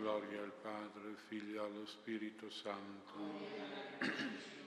Gloria al Padre, Figlio e allo Spirito Santo.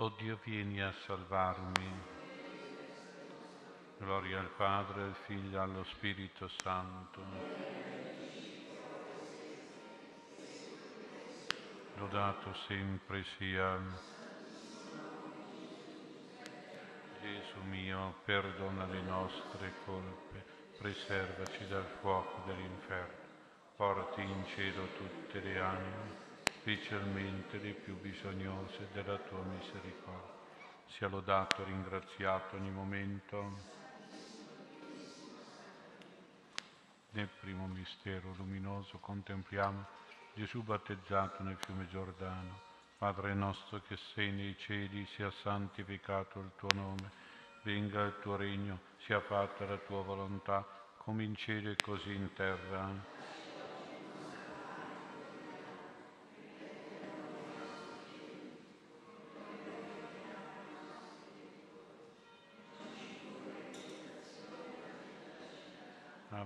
O Dio, vieni a salvarmi. Gloria al Padre, al Figlio e allo Spirito Santo. Lodato sempre sia Gesù mio, perdona le nostre colpe, preservaci dal fuoco dell'inferno, porti in cielo tutte le anime specialmente le più bisognose della tua misericordia. Sia lodato e ringraziato ogni momento. Nel primo mistero luminoso contempliamo Gesù battezzato nel fiume Giordano. Padre nostro che sei nei cieli, sia santificato il tuo nome, venga il tuo regno, sia fatta la tua volontà, come in cielo e così in terra.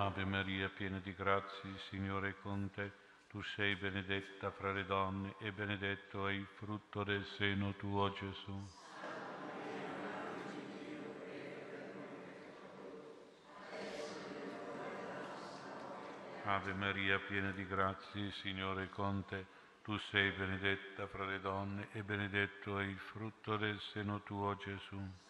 Ave Maria, piena di grazia, il Signore è con te. Tu sei benedetta fra le donne e benedetto è il frutto del seno tuo, Gesù. Ave Maria, piena di grazia, il Signore è con te. Tu sei benedetta fra le donne e benedetto è il frutto del seno tuo, Gesù.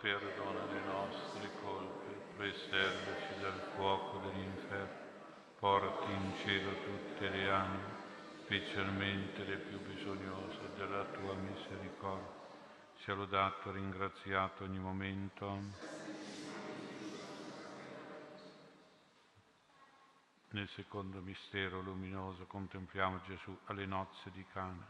Perdona le nostre colpe, preservaci dal fuoco dell'inferno, porti in cielo tutte le anime, specialmente le più bisognose della tua misericordia. Sia lodato e ringraziato ogni momento. Nel secondo mistero luminoso contempliamo Gesù alle nozze di Cana.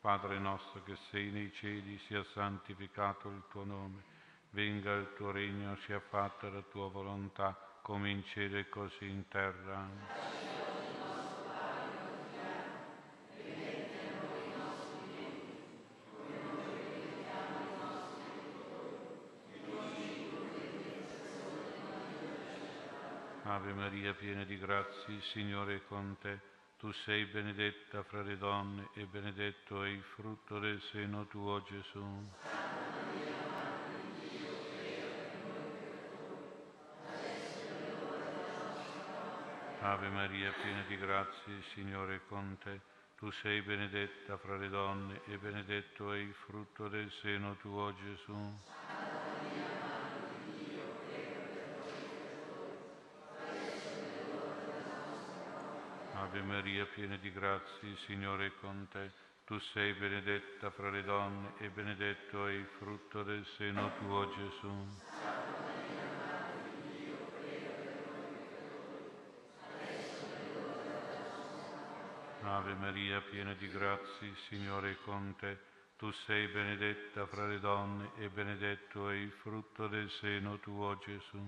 Padre nostro che sei nei cieli, sia santificato il tuo nome, venga il tuo regno, sia fatta la tua volontà, come in cielo e così in terra. Ave Maria, piena di grazie, il Signore è con te. Tu sei benedetta fra le donne e benedetto è il frutto del seno tuo, Gesù. Ave Maria, piena di grazie, Signore è con te. Tu sei benedetta fra le donne e benedetto è il frutto del seno tuo, Gesù. Ave Maria, piena di grazie, Signore è con te. Tu sei benedetta fra le donne e benedetto è il frutto del seno tuo, Gesù. Ave Maria, piena di grazie, Signore è con te. Tu sei benedetta fra le donne e benedetto è il frutto del seno tuo, Gesù.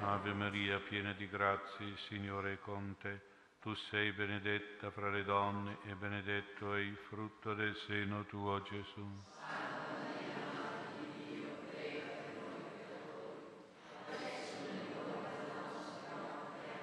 Ave Maria, piena di grazie, Signore è con te. Tu sei benedetta fra le donne e benedetto è il frutto del seno tuo, Gesù.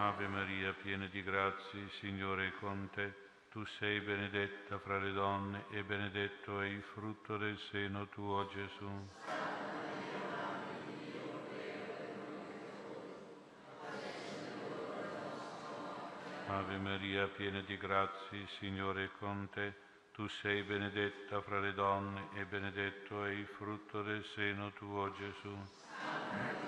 Ave Maria, piena di grazie, Signore è con te. Tu sei benedetta fra le donne e benedetto è il frutto del seno tuo, Gesù. Ave Maria, piena di grazie, Signore è con te. Tu sei benedetta fra le donne e benedetto è il frutto del seno tuo, Gesù.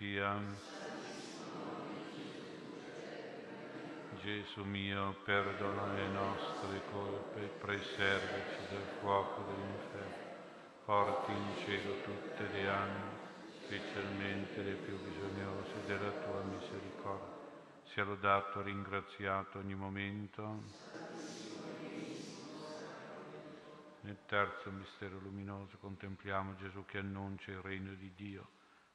Sempre sia Gesù mio, perdona le nostre colpe, preservaci dal fuoco dell'inferno, porti in cielo tutte le anime, specialmente le più bisognose della tua misericordia. Sia lodato e ringraziato ogni momento. Nel terzo mistero luminoso contempliamo Gesù che annuncia il regno di Dio.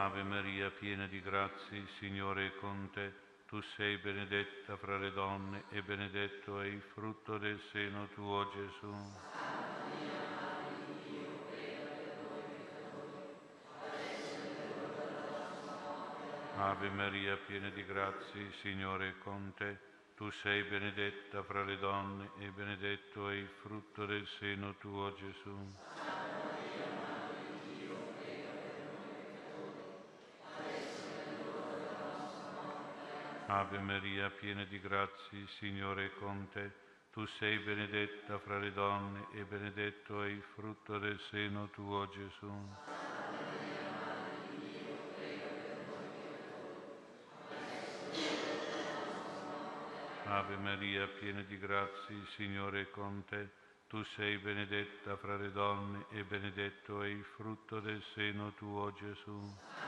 Ave Maria, piena di grazia, il Signore è con te. Tu sei benedetta fra le donne e benedetto è il frutto del seno tuo, Gesù. Ave Maria, piena di grazia, il Signore è con te. Tu sei benedetta fra le donne e benedetto è il frutto del seno tuo, Gesù. Ave Maria, piena di grazie, Signore è con te. Tu sei benedetta fra le donne e benedetto è il frutto del seno tuo, Gesù. Ave Maria, piena di grazie, Signore è con te. Tu sei benedetta fra le donne e benedetto è il frutto del seno tuo, Gesù.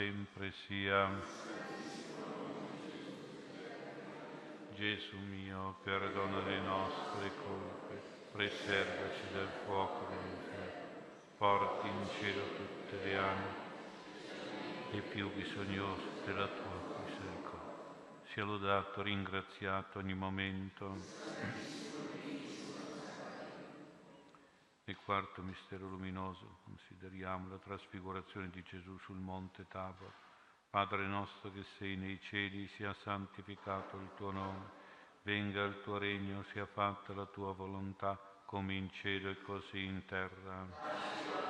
Sempre sia Gesù mio, perdona le nostre colpe, preservaci dal fuoco dell'inferno, porti in cielo tutte le anime e più bisognose della tua misericordia. Sia lodato, ringraziato ogni momento. Nel quarto mistero luminoso consideriamo la trasfigurazione di Gesù sul monte Tabor. Padre nostro che sei nei cieli, sia santificato il tuo nome, venga il tuo regno, sia fatta la tua volontà, come in cielo e così in terra.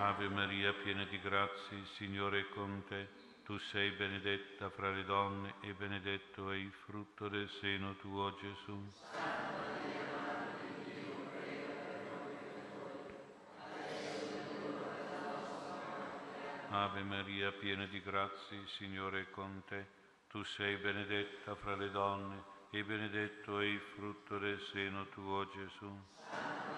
Ave Maria, piena di grazie, il Signore è con te. Tu sei benedetta fra le donne e benedetto è il frutto del seno tuo, Gesù. Ave Maria, piena di grazie, il Signore è con te. Tu sei benedetta fra le donne e benedetto è il frutto del seno tuo, Gesù.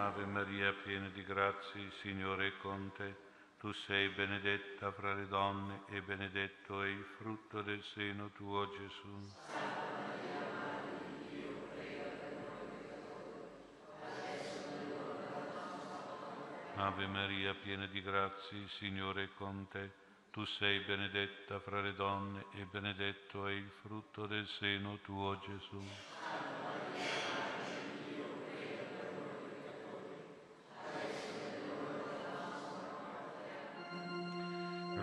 Ave Maria, piena di grazia, il Signore è con te. Tu sei benedetta fra le donne e benedetto è il frutto del seno tuo, Gesù. Ave Maria, piena di grazia, il Signore è con te. Tu sei benedetta fra le donne e benedetto è il frutto del seno tuo, Gesù.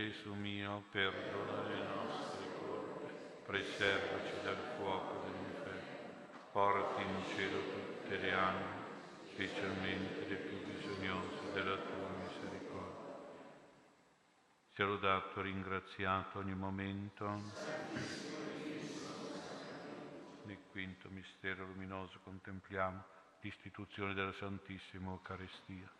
Gesù mio, perdona le nostre colpe, preservaci dal fuoco dell'inferno, porti in cielo tutte le anime, specialmente le più bisognose della tua misericordia. Sia lodato e ringraziato ogni momento. Nel quinto mistero luminoso contempliamo l'istituzione della Santissima Eucaristia.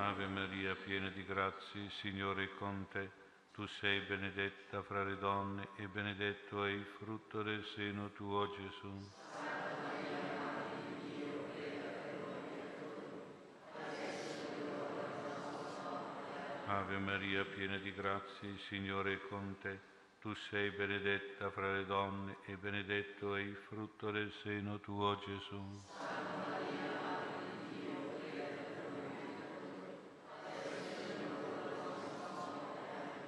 Ave Maria, piena di grazia, il Signore è con te. Tu sei benedetta fra le donne e benedetto è il frutto del seno tuo, Gesù. Ave Maria, piena di grazia, il Signore è con te. Tu sei benedetta fra le donne e benedetto è il frutto del seno tuo, Gesù.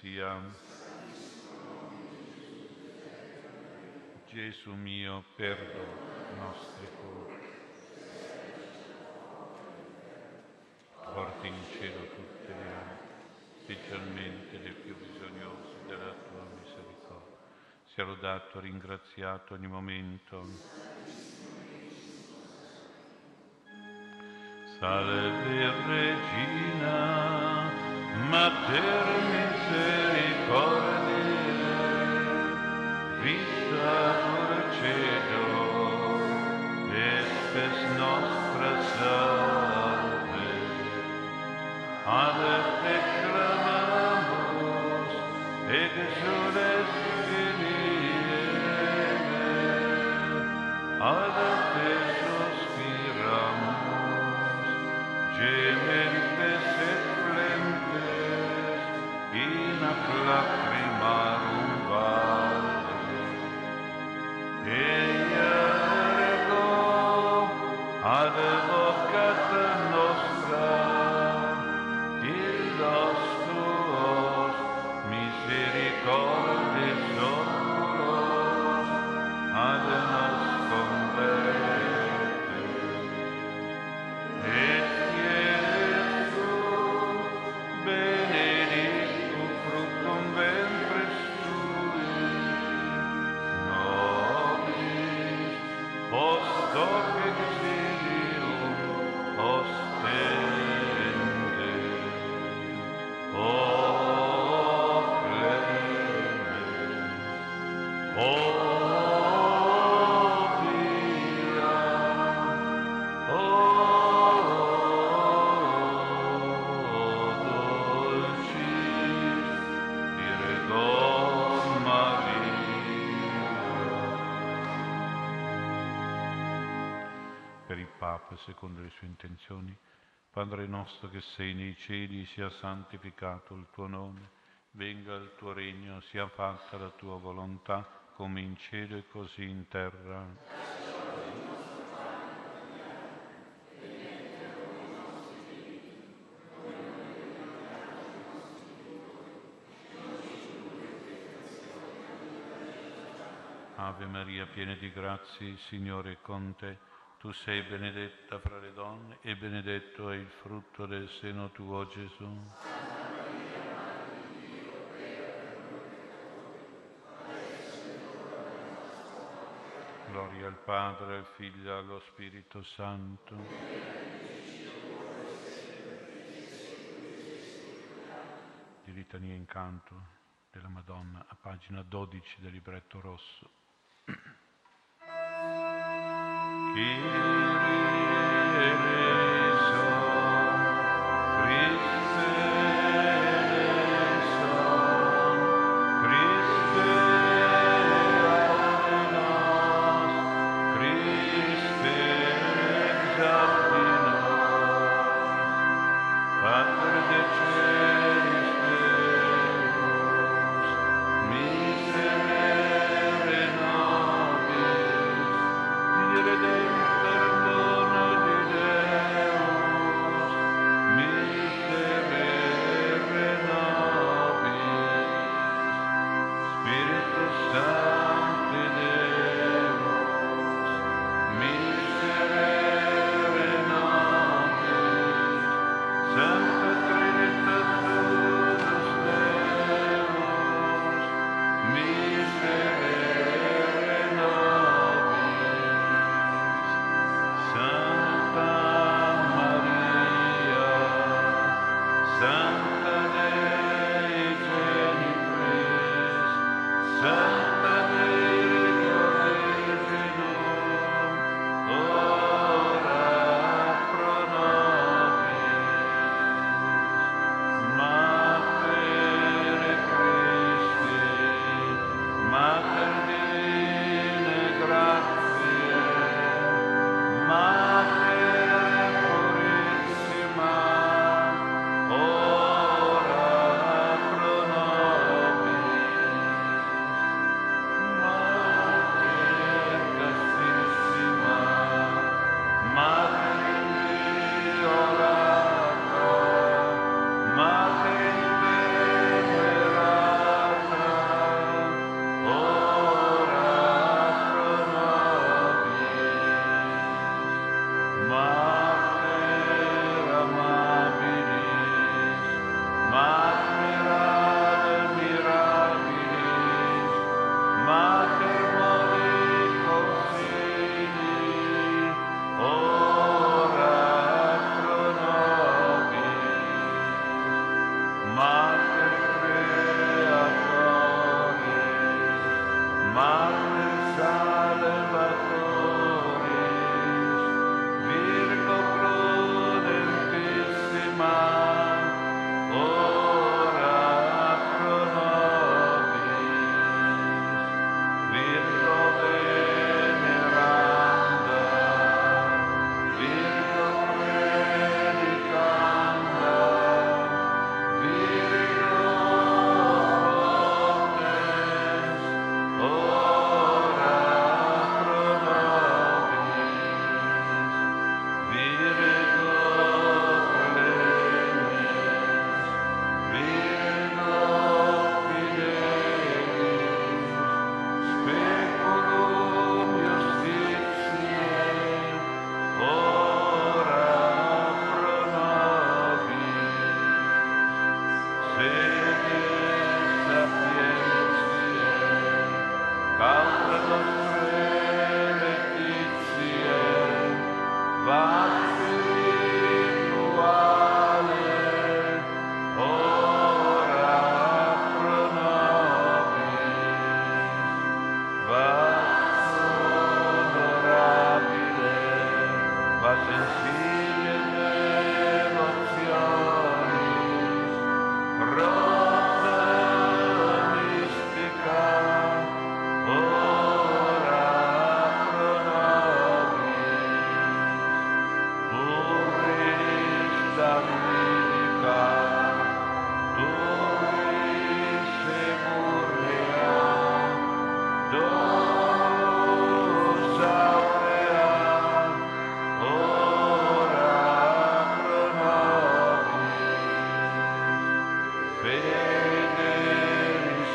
Sia Gesù mio, perdono i nostri colpi. Porti in cielo tutte le anime, specialmente le più bisognose della tua misericordia. Sia lodato, ringraziato ogni momento. Salve Regina, Mater misericordiae, vita forcedo, espes nostra salve, in secondo le sue intenzioni, Padre nostro che sei nei cieli, sia santificato il tuo nome, venga il tuo regno, sia fatta la tua volontà, come in cielo e così in terra. Ave Maria, piena di grazie, Signore è con te. Tu sei benedetta fra le donne e benedetto è il frutto del seno tuo, Gesù. Gloria al Padre, al Figlio e allo Spirito Santo. Di litania in canto della Madonna, a pagina 12 del libretto rosso. Kyrie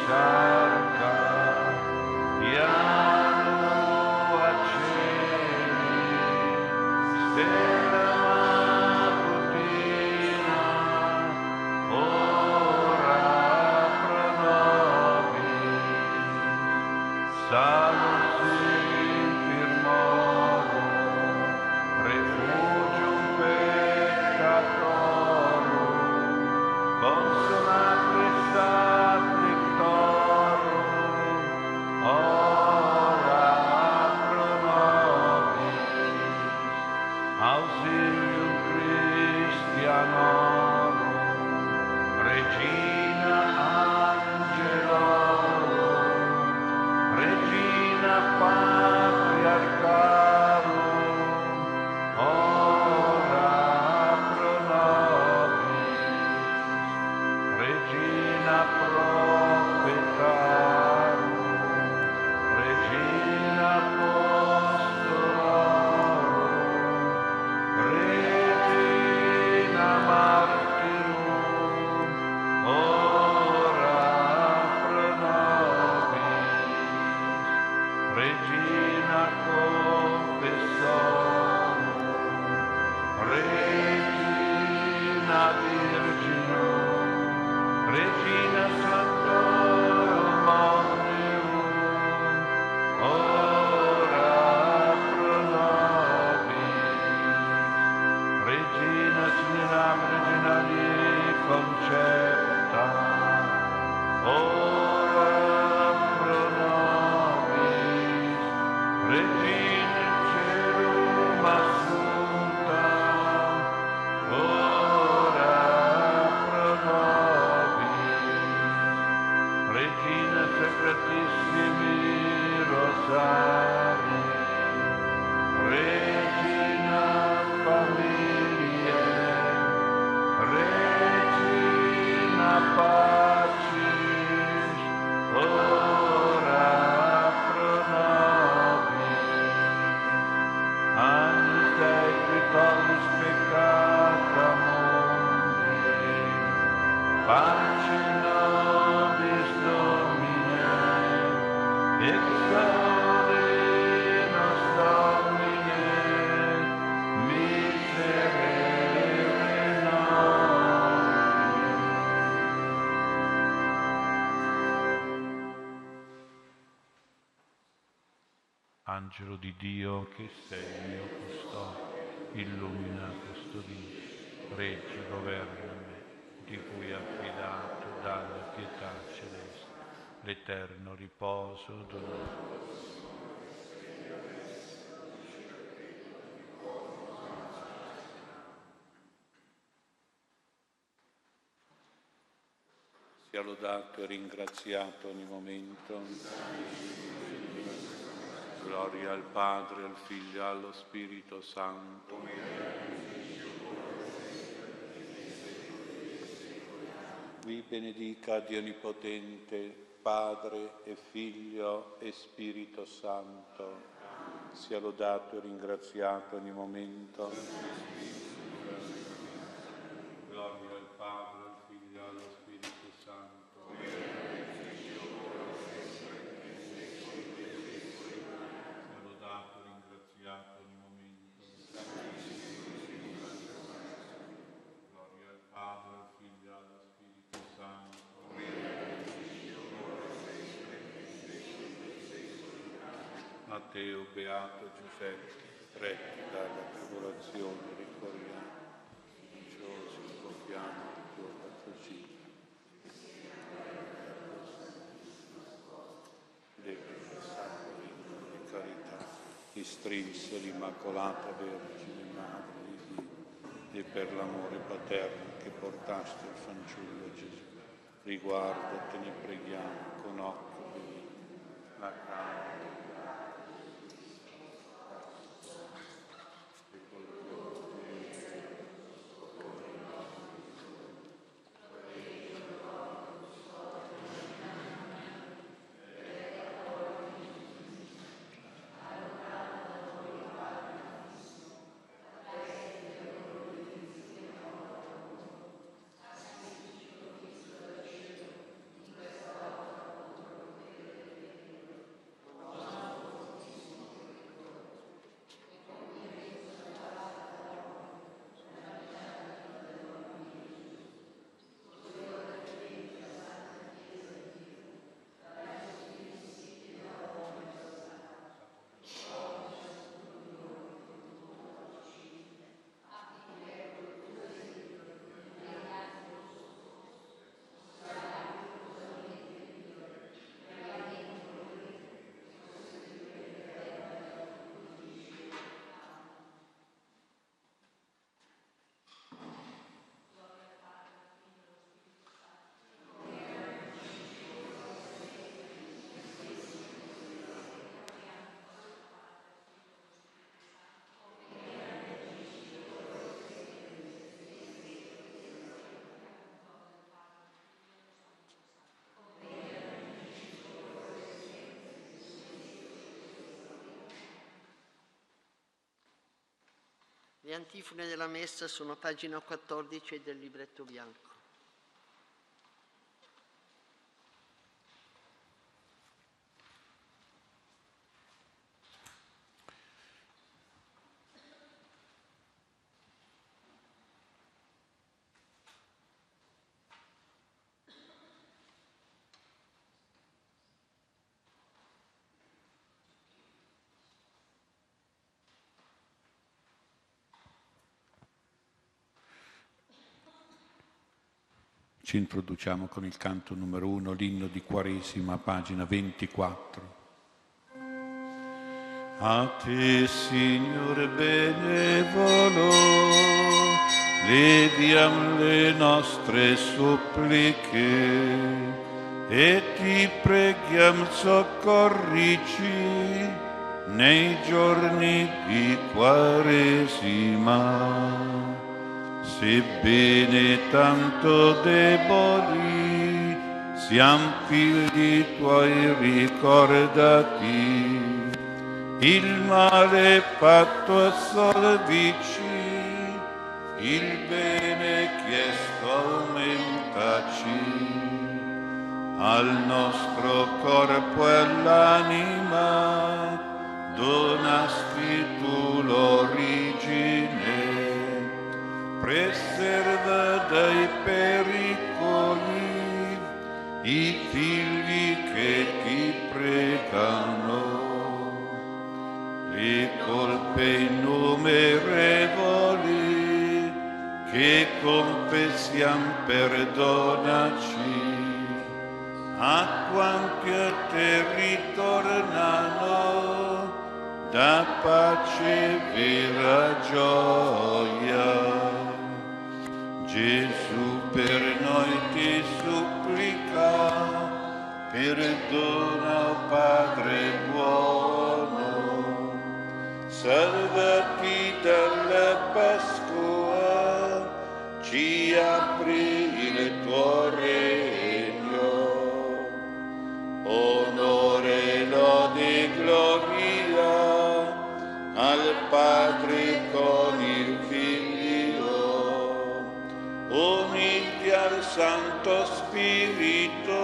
shine. Angelo di Dio che sei mio custode, illumina, custodisci, reggi, governa me, di cui affidato dalla pietà celeste l'eterno riposo doloroso. Sia lodato e ringraziato ogni momento. Gloria al Padre, al Figlio e allo Spirito Santo. Vi benedica Dio Onnipotente, Padre e Figlio e Spirito Santo. Sia lodato e ringraziato ogni momento. Gloria al Padre, al Figlio e allo Spirito Santo. Sia lodato e ringraziato ogni momento. Gloria al Padre, al Figlio e allo Spirito Santo. Matteo, Beato Giuseppe, retti dalla tribolazione, ricordiamo, fiduciosi, confiamo il tuo patrocinio. Debito sangue di carità, ti strinse l'Immacolata Vergine Madre di Dio e per l'amore paterno che portaste al fanciullo Gesù. Riguarda, te ne preghiamo con occhio benigno, la causa Le antifone della messa sono pagina 14 del libretto bianco. Ci introduciamo con il canto numero uno, l'inno di Quaresima, pagina 24. A te, Signore benevolo, leviam le nostre suppliche e ti preghiam soccorrici nei giorni di Quaresima. Sebbene tanto deboli, siam figli tuoi ricordati, il male fatto assolvici, il bene chiesto aumentaci. Al nostro corpo e all'anima donasti tu l'origine preserva dai pericoli i figli che ti pregano. Le colpe innumerevoli che confessiam perdonaci. Acqua quanti a te ritornano, da pace vera gioia. Gesù per noi ti supplica, perdona Padre buono, salvati dalla Pasqua, ci apri il tuo regno. Onore, uniti al Santo Spirito,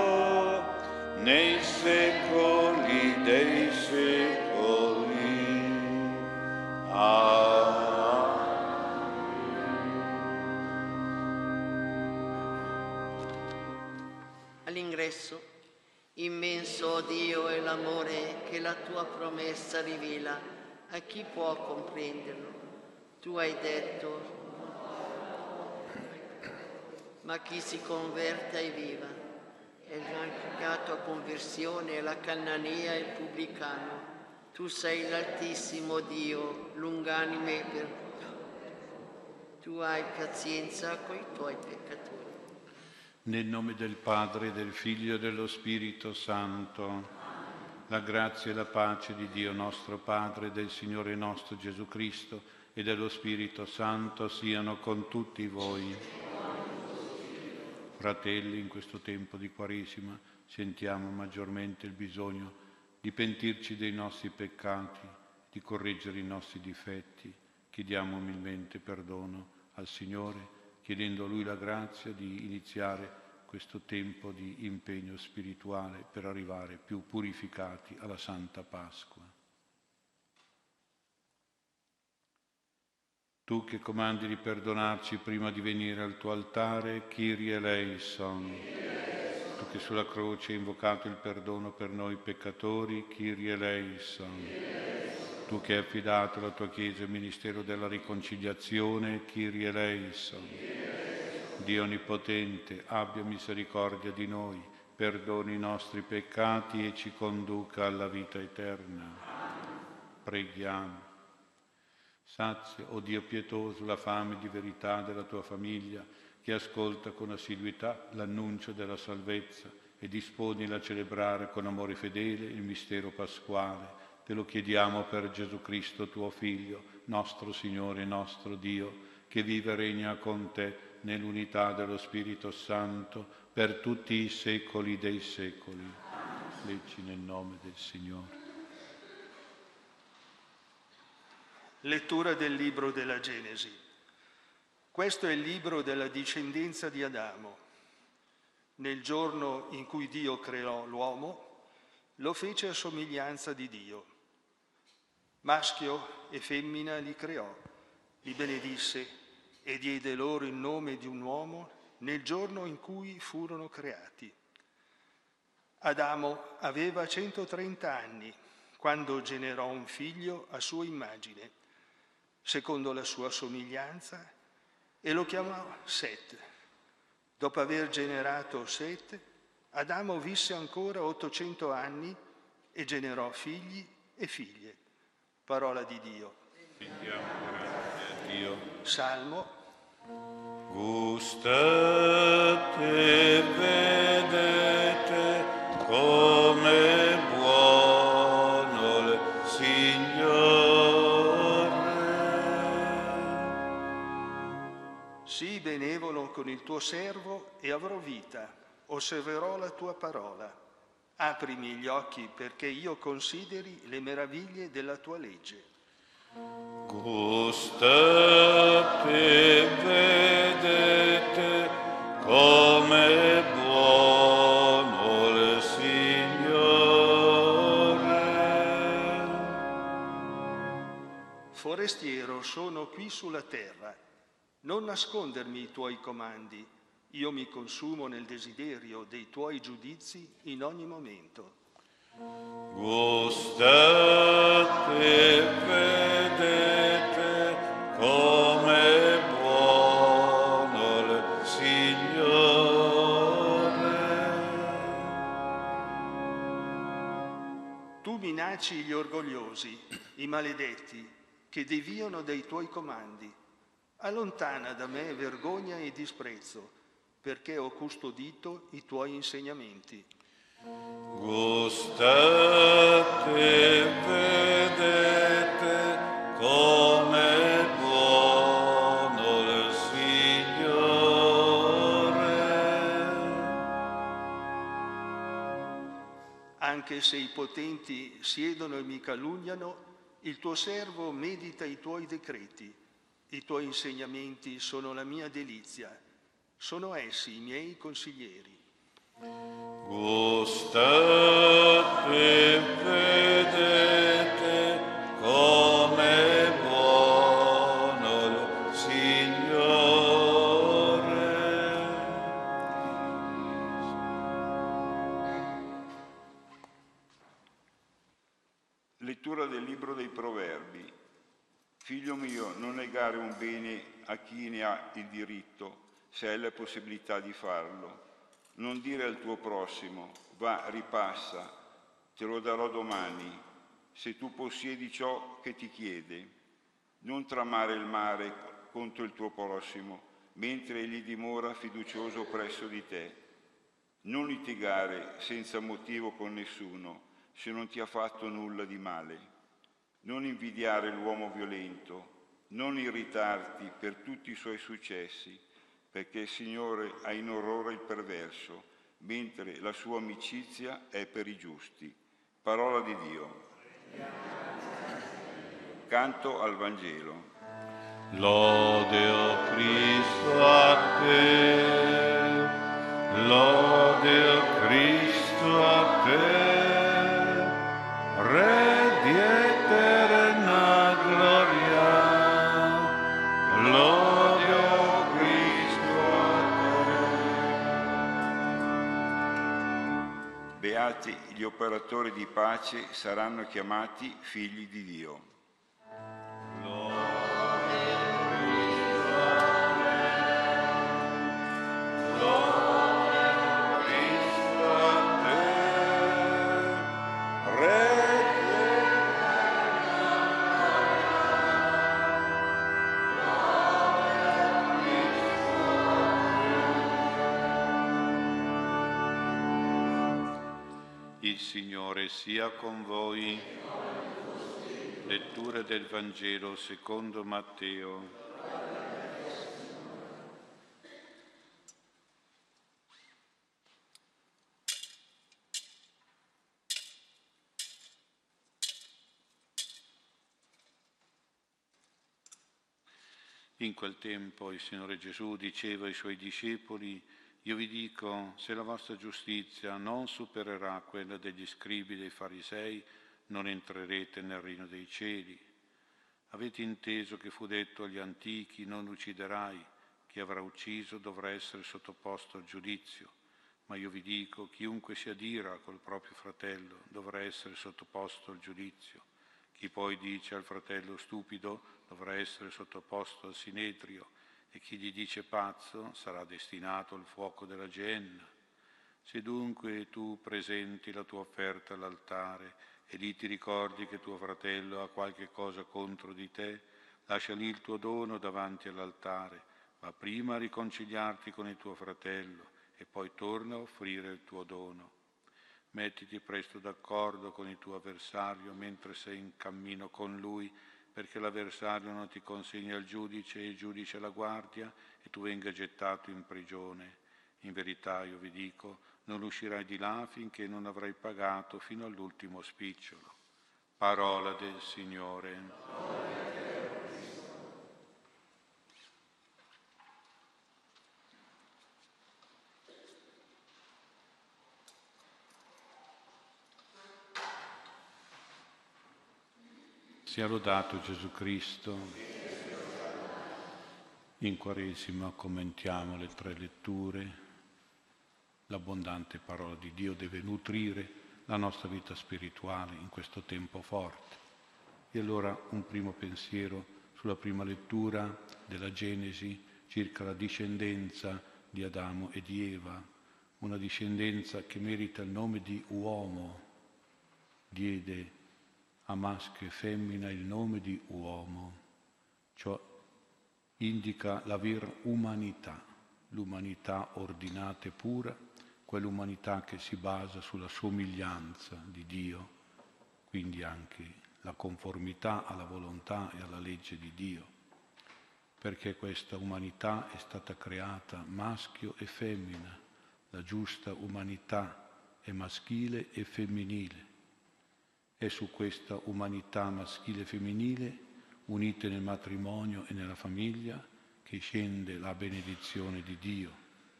nei secoli dei secoli. Amen. All'ingresso, immenso Dio è l'amore che la tua promessa rivela a chi può comprenderlo. Tu hai detto, ma chi si converte è viva. E chiamato a conversione la Cananea e il pubblicano. Tu sei l'altissimo Dio, lunganime per tu hai pazienza con i tuoi peccatori. Nel nome del Padre, del Figlio e dello Spirito Santo, la grazia e la pace di Dio nostro Padre, del Signore nostro Gesù Cristo e dello Spirito Santo siano con tutti voi. Fratelli, in questo tempo di Quaresima sentiamo maggiormente il bisogno di pentirci dei nostri peccati, di correggere i nostri difetti. Chiediamo umilmente perdono al Signore chiedendo a Lui la grazia di iniziare questo tempo di impegno spirituale per arrivare più purificati alla Santa Pasqua. Tu che comandi di perdonarci prima di venire al tuo altare, Kyrie eleison. Tu che sulla croce hai invocato il perdono per noi peccatori, Kyrie eleison. Tu che hai affidato alla tua Chiesa il ministero della riconciliazione, Kyrie eleison. Dio Onnipotente, abbia misericordia di noi, perdoni i nostri peccati e ci conduca alla vita eterna. Preghiamo. Sazia, o Dio pietoso, la fame di verità della tua famiglia, che ascolta con assiduità l'annuncio della salvezza e disponila a celebrare con amore fedele il mistero pasquale. Te lo chiediamo per Gesù Cristo, tuo Figlio, nostro Signore e nostro Dio, che vive e regna con te nell'unità dello Spirito Santo per tutti i secoli dei secoli. Leggi nel nome del Signore. Lettura del libro della Genesi. Questo è il libro della discendenza di Adamo. Nel giorno in cui Dio creò l'uomo, lo fece a somiglianza di Dio. Maschio e femmina li creò, li benedisse e diede loro il nome di un uomo nel giorno in cui furono creati. Adamo aveva 130 anni quando generò un figlio a sua immagine, secondo la sua somiglianza, e lo chiamò Set. Dopo aver generato Set, Adamo visse ancora 800 anni e generò figli e figlie. Parola di Dio. Dio. Salmo Gustate vedete come con il tuo servo e avrò vita, osserverò la tua parola. Aprimi gli occhi perché io consideri le meraviglie della tua legge. Gustate vedete come buono il Signore. Forestiero sono qui sulla terra. Non nascondermi i tuoi comandi, io mi consumo nel desiderio dei tuoi giudizi in ogni momento. Gustate vedete come è buono il Signore. Tu minaci gli orgogliosi, i maledetti, che deviano dai tuoi comandi Allontana da me vergogna e disprezzo, perché ho custodito i tuoi insegnamenti. Gustate, vedete come buono il Signore. Anche se i potenti siedono e mi calunniano, il tuo servo medita i tuoi decreti. I tuoi insegnamenti sono la mia delizia. Sono essi i miei consiglieri. Gustate, vedete come Figlio mio, non negare un bene a chi ne ha il diritto, se hai la possibilità di farlo. Non dire al tuo prossimo, va, ripassa, te lo darò domani, se tu possiedi ciò che ti chiede. Non tramare il mare contro il tuo prossimo, mentre egli dimora fiducioso presso di te. Non litigare senza motivo con nessuno, se non ti ha fatto nulla di male. Non invidiare l'uomo violento, non irritarti per tutti i suoi successi, perché il Signore ha in orrore il perverso, mentre la sua amicizia è per i giusti. Parola di Dio. Canto al Vangelo. Lode, o Cristo, a te. Lode, o Cristo, operatori di pace saranno chiamati figli di Dio. Il Signore sia con voi. Lettura del Vangelo secondo Matteo. In quel tempo il Signore Gesù diceva ai suoi discepoli, io vi dico, se la vostra giustizia non supererà quella degli scribi dei farisei, non entrerete nel regno dei cieli. Avete inteso che fu detto agli antichi, non ucciderai, chi avrà ucciso dovrà essere sottoposto al giudizio. Ma io vi dico, chiunque si adira col proprio fratello dovrà essere sottoposto al giudizio. Chi poi dice al fratello stupido dovrà essere sottoposto al sinedrio e chi gli dice pazzo sarà destinato al fuoco della genna. Se dunque tu presenti la tua offerta all'altare e lì ti ricordi che tuo fratello ha qualche cosa contro di te, lascia lì il tuo dono davanti all'altare, ma prima riconciliarti con il tuo fratello e poi torna a offrire il tuo dono. Mettiti presto d'accordo con il tuo avversario mentre sei in cammino con lui, perché l'avversario non ti consegni al giudice e il giudice alla guardia e tu venga gettato in prigione. In verità io vi dico, non uscirai di là finché non avrai pagato fino all'ultimo spicciolo. Parola del Signore. Sia lodato Gesù Cristo. In Quaresima commentiamo le tre letture. L'abbondante parola di Dio deve nutrire la nostra vita spirituale in questo tempo forte. E allora un primo pensiero sulla prima lettura della Genesi circa la discendenza di Adamo e di Eva, una discendenza che merita il nome di uomo, diede a maschio e femmina il nome di uomo, ciò indica la vera umanità, l'umanità ordinata e pura, quell'umanità che si basa sulla somiglianza di Dio, quindi anche la conformità alla volontà e alla legge di Dio, perché questa umanità è stata creata maschio e femmina, la giusta umanità è maschile e femminile. È su questa umanità maschile e femminile, unite nel matrimonio e nella famiglia, che scende la benedizione di Dio.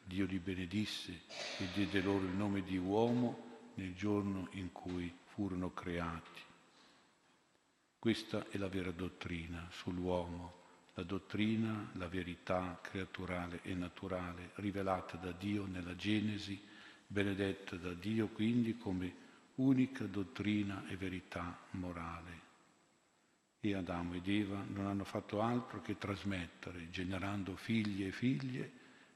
Dio li benedisse e diede loro il nome di uomo nel giorno in cui furono creati. Questa è la vera dottrina sull'uomo, la dottrina, la verità creaturale e naturale rivelata da Dio nella Genesi, benedetta da Dio quindi come unica dottrina e verità morale. E Adamo ed Eva non hanno fatto altro che trasmettere, generando figli e figlie,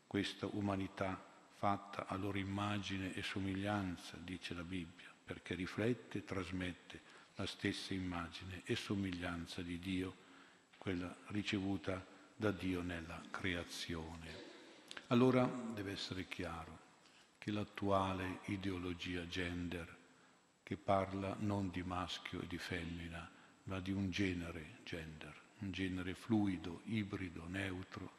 questa umanità fatta a loro immagine e somiglianza, dice la Bibbia, perché riflette e trasmette la stessa immagine e somiglianza di Dio quella ricevuta da Dio nella creazione. Allora deve essere chiaro che l'attuale ideologia gender, che parla non di maschio e di femmina, ma di un genere gender, un genere fluido, ibrido, neutro,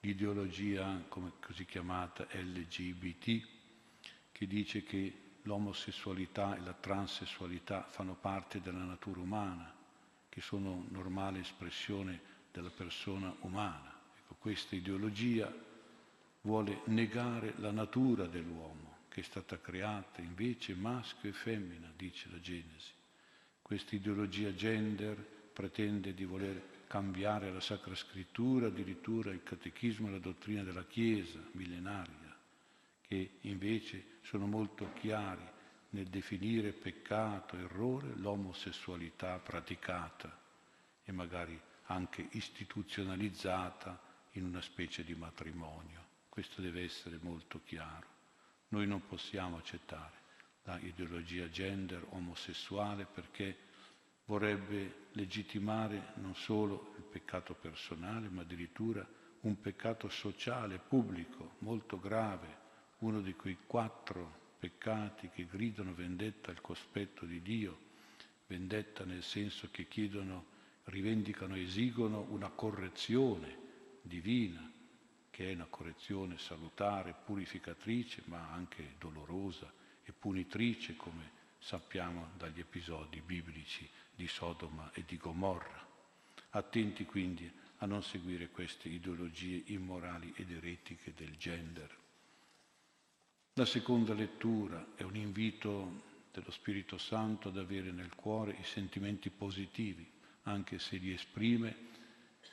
l'ideologia come così chiamata LGBT, che dice che l'omosessualità e la transessualità fanno parte della natura umana che sono normale espressione della persona umana. Ecco, questa ideologia vuole negare la natura dell'uomo, che è stata creata invece maschio e femmina, dice la Genesi. Questa ideologia gender pretende di voler cambiare la Sacra Scrittura, addirittura il catechismo e la dottrina della Chiesa millenaria, che invece sono molto chiari nel definire peccato, errore, l'omosessualità praticata e magari anche istituzionalizzata in una specie di matrimonio. Questo deve essere molto chiaro. Noi non possiamo accettare la ideologia gender omosessuale perché vorrebbe legittimare non solo il peccato personale, ma addirittura un peccato sociale, pubblico, molto grave, uno di quei quattro peccati che gridano vendetta al cospetto di Dio, vendetta nel senso che chiedono, rivendicano, esigono una correzione divina, che è una correzione salutare, purificatrice, ma anche dolorosa e punitrice, come sappiamo dagli episodi biblici di Sodoma e di Gomorra. Attenti quindi a non seguire queste ideologie immorali ed eretiche del gender. La seconda lettura è un invito dello Spirito Santo ad avere nel cuore i sentimenti positivi, anche se li esprime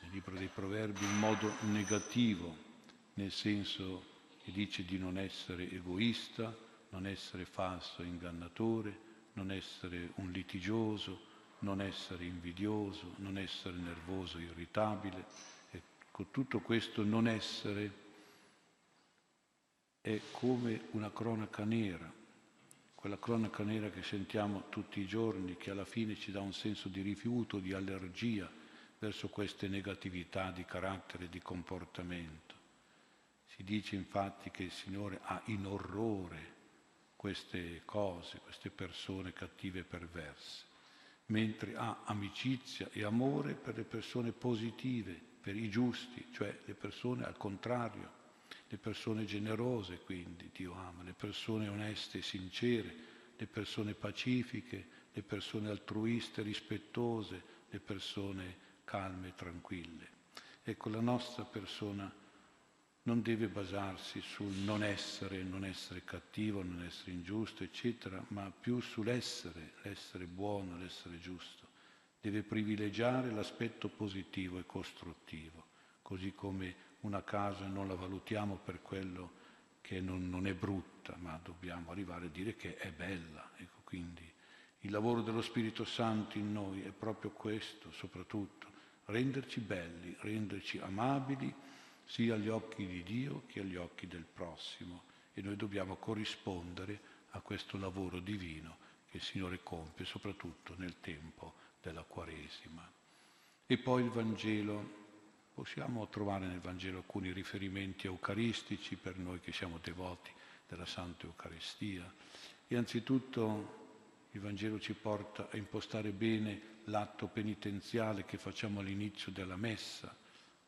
nel libro dei Proverbi in modo negativo, nel senso che dice di non essere egoista, non essere falso e ingannatore, non essere un litigioso, non essere invidioso, non essere nervoso e irritabile. Ecco, tutto questo non essere è come una cronaca nera, quella cronaca nera che sentiamo tutti i giorni, che alla fine ci dà un senso di rifiuto, di allergia verso queste negatività di carattere di comportamento. Si dice infatti che il Signore ha in orrore queste cose, queste persone cattive e perverse, mentre ha amicizia e amore per le persone positive, per i giusti, cioè le persone al contrario le persone generose quindi Dio ama, le persone oneste e sincere, le persone pacifiche, le persone altruiste, rispettose, le persone calme e tranquille. Ecco, la nostra persona non deve basarsi sul non essere, non essere cattivo, non essere ingiusto, eccetera, ma più sull'essere, l'essere buono, l'essere giusto. Deve privilegiare l'aspetto positivo e costruttivo, così come una casa non la valutiamo per quello che non, non è brutta, ma dobbiamo arrivare a dire che è bella. Ecco, quindi il lavoro dello Spirito Santo in noi è proprio questo, soprattutto, renderci belli, renderci amabili sia agli occhi di Dio che agli occhi del prossimo. E noi dobbiamo corrispondere a questo lavoro divino che il Signore compie, soprattutto nel tempo della Quaresima. E poi il Vangelo, possiamo trovare nel Vangelo alcuni riferimenti eucaristici per noi che siamo devoti della Santa Eucaristia. E anzitutto il Vangelo ci porta a impostare bene l'atto penitenziale che facciamo all'inizio della messa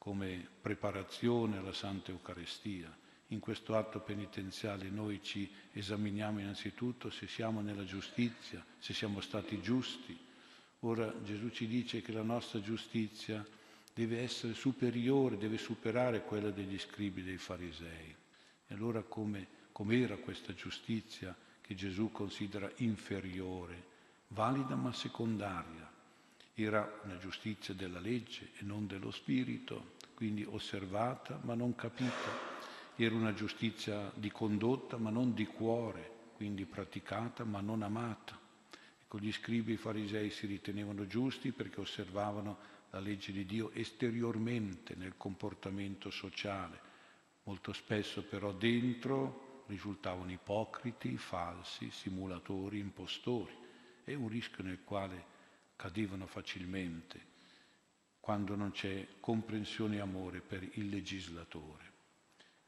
come preparazione alla Santa Eucaristia. In questo atto penitenziale noi ci esaminiamo innanzitutto se siamo nella giustizia, se siamo stati giusti. Ora Gesù ci dice che la nostra giustizia deve essere superiore, deve superare quella degli scribi dei farisei. E allora come, com'era questa giustizia che Gesù considera inferiore, valida ma secondaria? Era una giustizia della legge e non dello spirito, quindi osservata ma non capita. Era una giustizia di condotta ma non di cuore, quindi praticata ma non amata. Ecco, gli scribi e i farisei si ritenevano giusti perché osservavano la legge di Dio esteriormente nel comportamento sociale. Molto spesso però dentro risultavano ipocriti, falsi, simulatori, impostori. È un rischio nel quale cadevano facilmente quando non c'è comprensione e amore per il legislatore.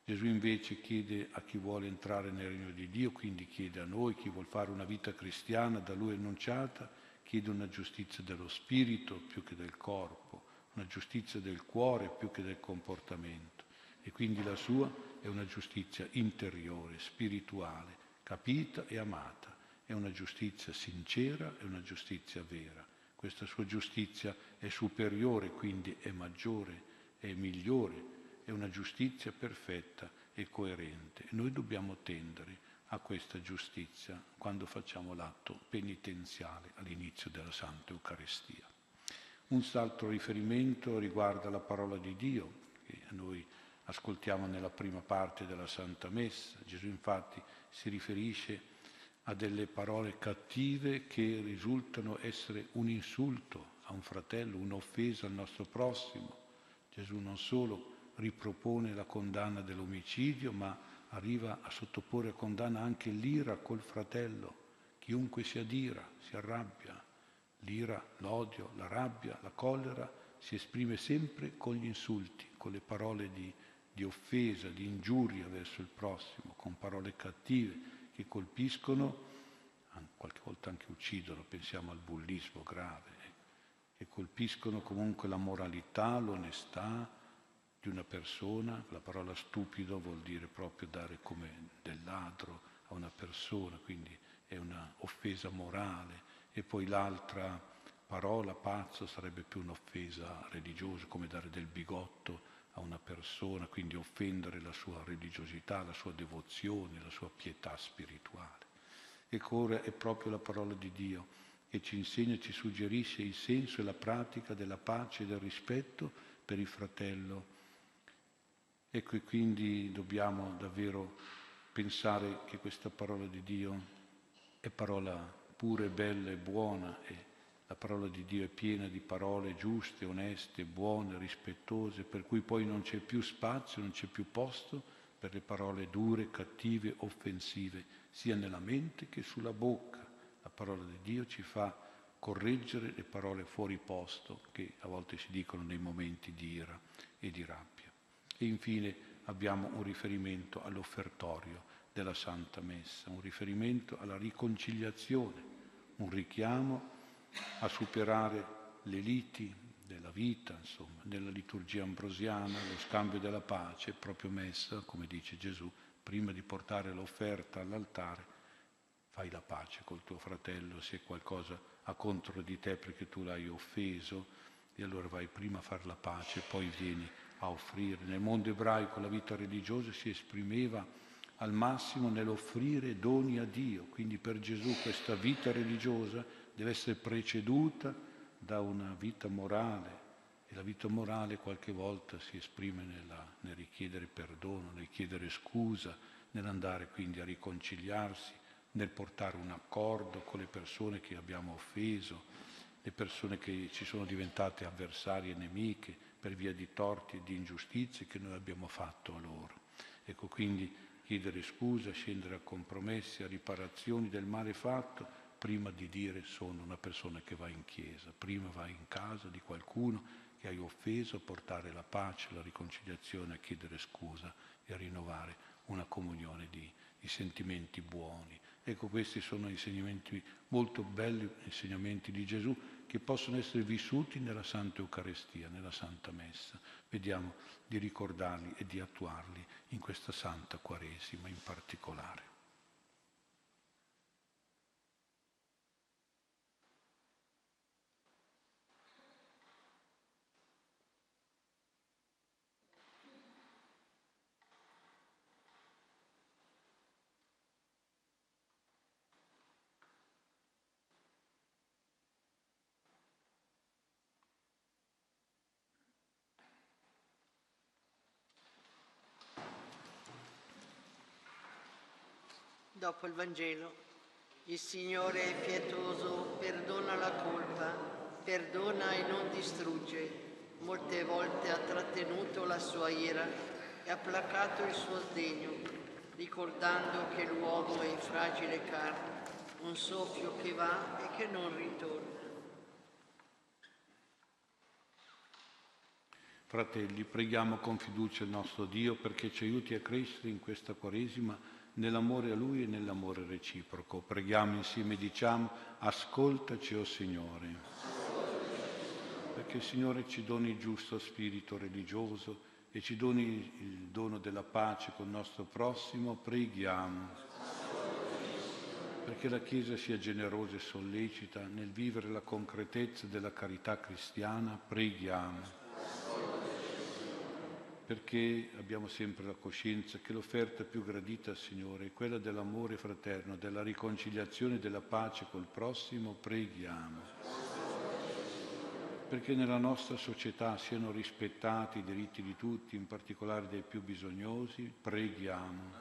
Gesù invece chiede a chi vuole entrare nel regno di Dio, quindi chiede a noi, chi vuole fare una vita cristiana da lui annunciata, chiede una giustizia dello spirito più che del corpo, una giustizia del cuore più che del comportamento. E quindi la sua è una giustizia interiore, spirituale, capita e amata. È una giustizia sincera, è una giustizia vera. Questa sua giustizia è superiore, quindi è maggiore, è migliore, è una giustizia perfetta e coerente. Noi dobbiamo tendere a questa giustizia quando facciamo l'atto penitenziale all'inizio della Santa Eucaristia. Un altro riferimento riguarda la parola di Dio, che noi ascoltiamo nella prima parte della Santa Messa. Gesù infatti si riferisce a delle parole cattive che risultano essere un insulto a un fratello, un'offesa al nostro prossimo. Gesù non solo ripropone la condanna dell'omicidio, ma arriva a sottoporre a condanna anche l'ira col fratello. Chiunque si adira, si arrabbia. L'ira, l'odio, la rabbia, la collera si esprime sempre con gli insulti, con le parole di, di offesa, di ingiuria verso il prossimo, con parole cattive che colpiscono, qualche volta anche uccidono, pensiamo al bullismo grave, che colpiscono comunque la moralità, l'onestà di una persona. La parola stupido vuol dire proprio dare come del ladro a una persona, quindi è un'offesa morale. E poi l'altra parola, pazzo, sarebbe più un'offesa religiosa, come dare del bigotto a una persona, quindi offendere la sua religiosità, la sua devozione, la sua pietà spirituale. Ecco, ora è proprio la parola di Dio che ci insegna, ci suggerisce il senso e la pratica della pace e del rispetto per il fratello. Ecco, e quindi dobbiamo davvero pensare che questa parola di Dio è parola pura, bella e buona e la parola di Dio è piena di parole giuste, oneste, buone, rispettose, per cui poi non c'è più spazio, non c'è più posto per le parole dure, cattive, offensive, sia nella mente che sulla bocca. La parola di Dio ci fa correggere le parole fuori posto che a volte si dicono nei momenti di ira e di rabbia. E infine abbiamo un riferimento all'offertorio della Santa Messa, un riferimento alla riconciliazione, un richiamo a superare le liti della vita, insomma, nella liturgia ambrosiana, lo scambio della pace, proprio messa, come dice Gesù, prima di portare l'offerta all'altare, fai la pace col tuo fratello se qualcosa ha contro di te perché tu l'hai offeso, e allora vai prima a fare la pace, poi vieni a offrire. Nel mondo ebraico la vita religiosa si esprimeva al massimo nell'offrire doni a Dio, quindi per Gesù questa vita religiosa deve essere preceduta da una vita morale e la vita morale qualche volta si esprime nella, nel richiedere perdono, nel chiedere scusa, nell'andare quindi a riconciliarsi, nel portare un accordo con le persone che abbiamo offeso, le persone che ci sono diventate avversarie e nemiche per via di torti e di ingiustizie che noi abbiamo fatto a loro. Ecco quindi chiedere scusa, scendere a compromessi, a riparazioni del male fatto, prima di dire sono una persona che va in chiesa, prima vai in casa di qualcuno che hai offeso a portare la pace, la riconciliazione, a chiedere scusa e a rinnovare una comunione di, di sentimenti buoni. Ecco, questi sono insegnamenti molto belli, insegnamenti di Gesù, che possono essere vissuti nella Santa Eucaristia, nella Santa Messa. Vediamo di ricordarli e di attuarli in questa Santa Quaresima in particolare. Dopo il Vangelo, il Signore è pietoso, perdona la colpa, perdona e non distrugge. Molte volte ha trattenuto la sua ira e ha placato il suo sdegno, ricordando che l'uomo è fragile carne, un soffio che va e che non ritorna. Fratelli, preghiamo con fiducia il nostro Dio perché ci aiuti a crescere in questa Quaresima nell'amore a Lui e nell'amore reciproco. Preghiamo insieme e diciamo, ascoltaci, o oh Signore. Perché il Signore ci doni il giusto spirito religioso e ci doni il dono della pace con il nostro prossimo, preghiamo. Perché la Chiesa sia generosa e sollecita nel vivere la concretezza della carità cristiana, preghiamo perché abbiamo sempre la coscienza che l'offerta più gradita al Signore è quella dell'amore fraterno, della riconciliazione e della pace col prossimo, preghiamo. Perché nella nostra società siano rispettati i diritti di tutti, in particolare dei più bisognosi, preghiamo.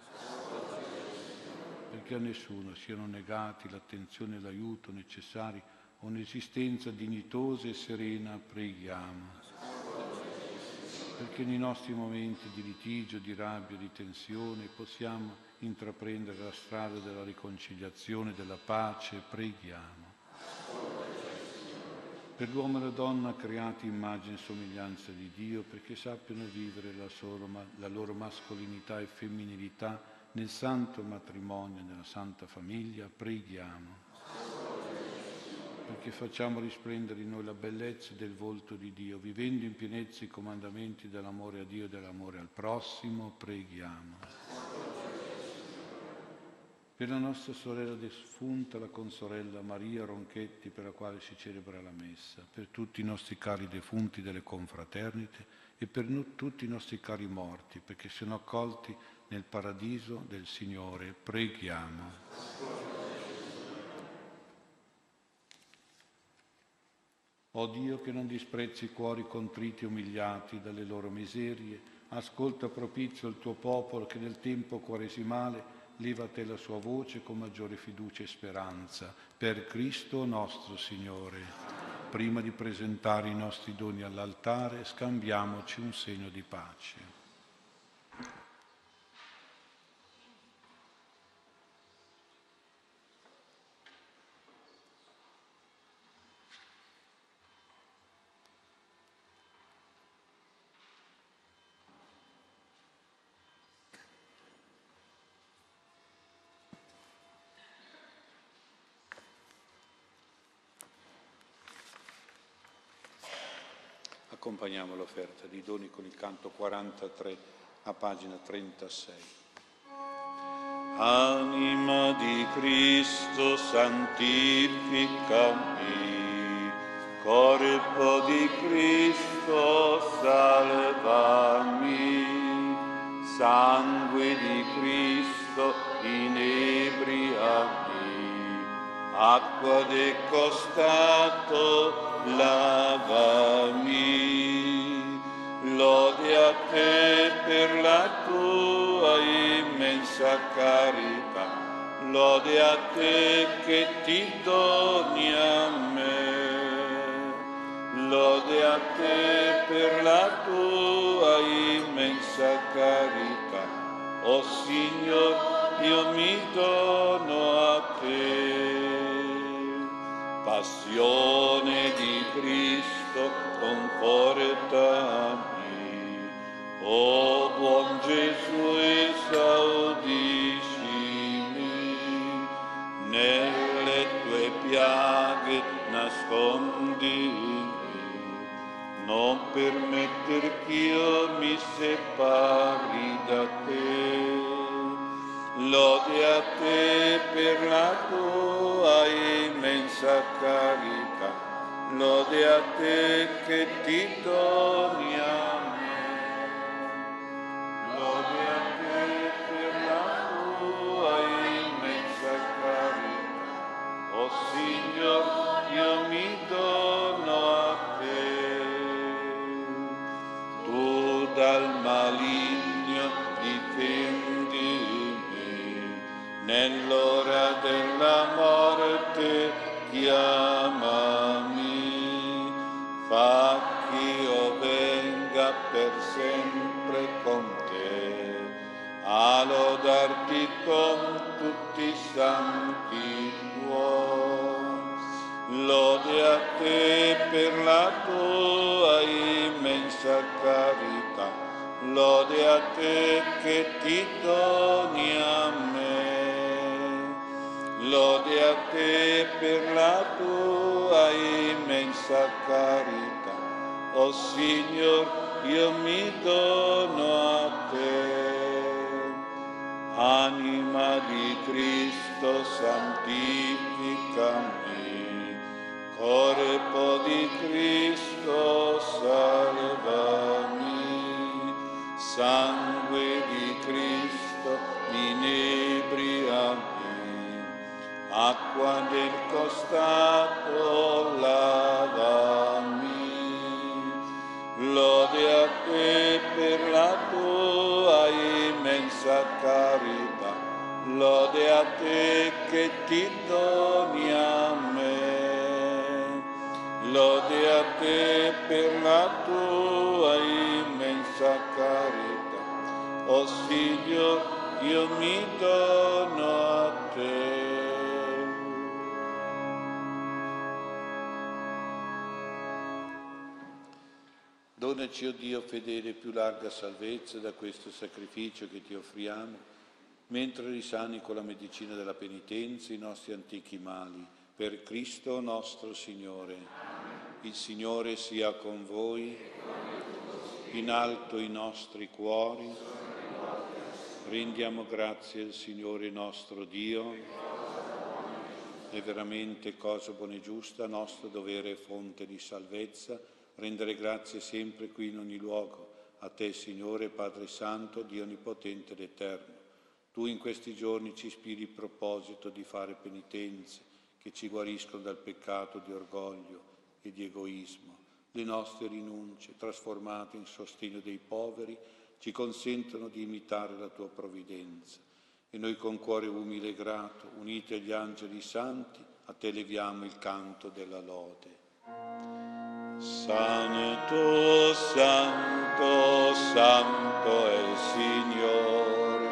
Perché a nessuno siano negati l'attenzione e l'aiuto necessari a un'esistenza dignitosa e serena, preghiamo perché nei nostri momenti di litigio, di rabbia, di tensione possiamo intraprendere la strada della riconciliazione, della pace, preghiamo. Per l'uomo e la donna creati immagine e somiglianza di Dio, perché sappiano vivere la, solo, la loro mascolinità e femminilità nel santo matrimonio, nella santa famiglia, preghiamo perché facciamo risplendere in noi la bellezza del volto di Dio, vivendo in pienezza i comandamenti dell'amore a Dio e dell'amore al prossimo, preghiamo. Per la nostra sorella defunta, la consorella Maria Ronchetti, per la quale si celebra la messa, per tutti i nostri cari defunti delle confraternite e per tutti i nostri cari morti, perché siano accolti nel paradiso del Signore, preghiamo. O Dio che non disprezzi i cuori contriti e umiliati dalle loro miserie, ascolta propizio il tuo popolo che nel tempo quaresimale te la sua voce con maggiore fiducia e speranza. Per Cristo nostro Signore. Prima di presentare i nostri doni all'altare, scambiamoci un segno di pace. Accompagniamo l'offerta di doni con il canto 43 a pagina 36. Anima di Cristo santificami, corpo di Cristo salvami, sangue di Cristo inebriami, acqua del costato lavami, lode a te per la tua immensa carità, lode a te che ti doni a me, lode a te per la tua immensa carità, o oh Signore, io mi dono a te. Passione di Cristo, confortami. O buon Gesù, esaudiscimi, nelle tue piaghe nascondimi, non permetter ch'io mi separi da te. Lode a te per la tua immensa carità, lode te che ti doni nell'ora della morte chiamami, fa ch'io venga per sempre con te, a lodarti con tutti i santi tuoi. Lode a te per la tua immensa carità, lode a te che ti doni. Lode a te per la tua immensa carità, oh Signor, io mi dono a te. Anima di Cristo, santificami, corpo di Cristo, salvami, sangue di Cristo, inebriami, acqua del costato, lavami. Lode a te per la tua immensa carità, lode a te che ti doni a me. Lode a te per la tua immensa carità, oh Signor, io mi dono a te. Donaci, o Dio fedele, più larga salvezza da questo sacrificio che ti offriamo, mentre risani con la medicina della penitenza i nostri antichi mali. Per Cristo nostro Signore. Il Signore sia con voi, in alto i nostri cuori. Rendiamo grazie al Signore nostro Dio. È veramente cosa buona e giusta, nostro dovere e fonte di salvezza rendere grazie sempre qui in ogni luogo, a te Signore Padre Santo, Dio Onnipotente ed Eterno. Tu in questi giorni ci ispiri il proposito di fare penitenze che ci guariscono dal peccato di orgoglio e di egoismo. Le nostre rinunce, trasformate in sostegno dei poveri, ci consentono di imitare la tua provvidenza. E noi con cuore umile e grato, uniti agli angeli santi, a te leviamo il canto della lode. Santo, santo, santo è il Signore,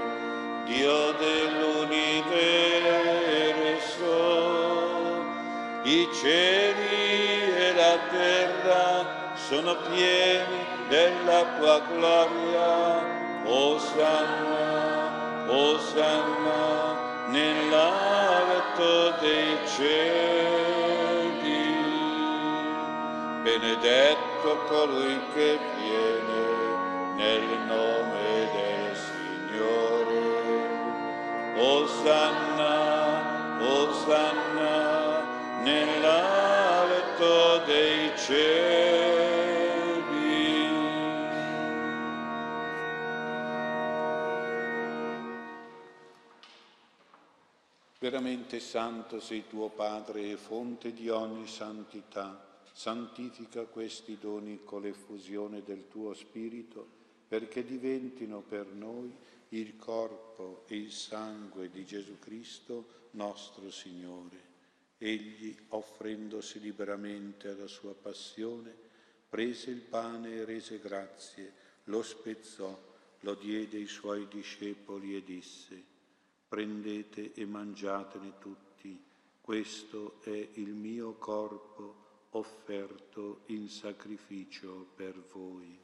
Dio dell'universo. I cieli e la terra sono pieni della tua gloria. Osanna, Osanna, nell'alto dei cieli benedetto colui che viene nel nome del Signore. Osanna, Osanna, nell'alto dei cieli. Veramente santo sei tuo Padre e fonte di ogni santità santifica questi doni con l'effusione del tuo Spirito, perché diventino per noi il corpo e il sangue di Gesù Cristo, nostro Signore. Egli, offrendosi liberamente alla sua passione, prese il pane e rese grazie, lo spezzò, lo diede ai suoi discepoli e disse, prendete e mangiatene tutti, Questo è il mio corpo offerto in sacrificio per voi.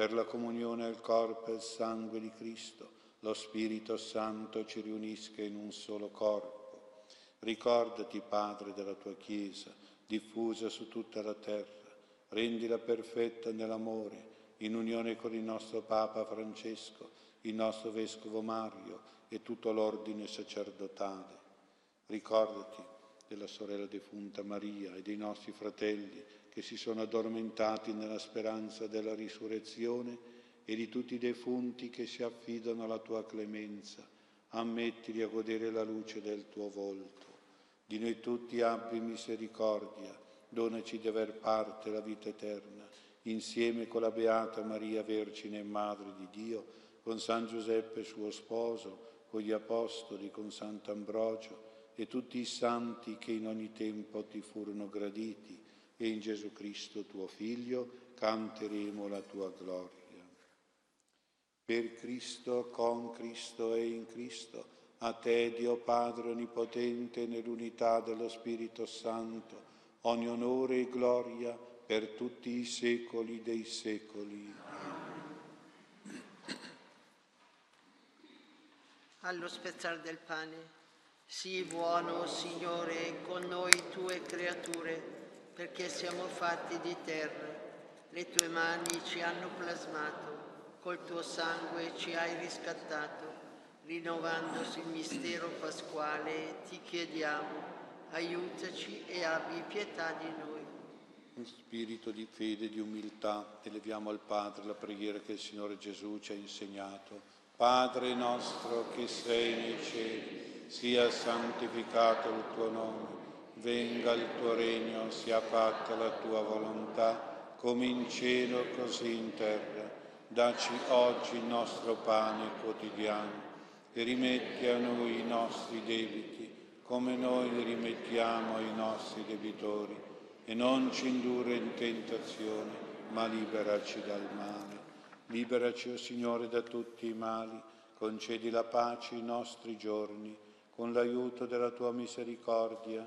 per la comunione al corpo e al sangue di Cristo, lo Spirito Santo ci riunisca in un solo corpo. Ricordati, Padre, della tua Chiesa, diffusa su tutta la terra, rendila perfetta nell'amore, in unione con il nostro Papa Francesco, il nostro Vescovo Mario e tutto l'ordine sacerdotale. Ricordati della sorella defunta Maria e dei nostri fratelli che si sono addormentati nella speranza della risurrezione e di tutti i defunti che si affidano alla tua clemenza. Ammettili a godere la luce del tuo volto. Di noi tutti abbi misericordia, donaci di aver parte la vita eterna, insieme con la Beata Maria Vergine e Madre di Dio, con San Giuseppe suo sposo, con gli Apostoli, con Sant'Ambrogio e tutti i santi che in ogni tempo ti furono graditi e in Gesù Cristo tuo Figlio canteremo la tua gloria. Per Cristo, con Cristo e in Cristo, a te Dio Padre Onnipotente nell'unità dello Spirito Santo, ogni onore e gloria per tutti i secoli dei secoli. Allo spezzare del pane, sii buono, Signore, con noi tue creature perché siamo fatti di terra. Le tue mani ci hanno plasmato, col tuo sangue ci hai riscattato. Rinnovandosi il mistero pasquale, ti chiediamo, aiutaci e abbi pietà di noi. In spirito di fede e di umiltà eleviamo al Padre la preghiera che il Signore Gesù ci ha insegnato. Padre nostro che sei nei cieli, sia santificato il tuo nome venga il tuo regno, sia fatta la tua volontà, come in cielo così in terra. Daci oggi il nostro pane quotidiano e rimetti a noi i nostri debiti, come noi li rimettiamo ai nostri debitori, e non ci indurre in tentazione, ma liberaci dal male. Liberaci, o oh Signore, da tutti i mali, concedi la pace ai nostri giorni, con l'aiuto della tua misericordia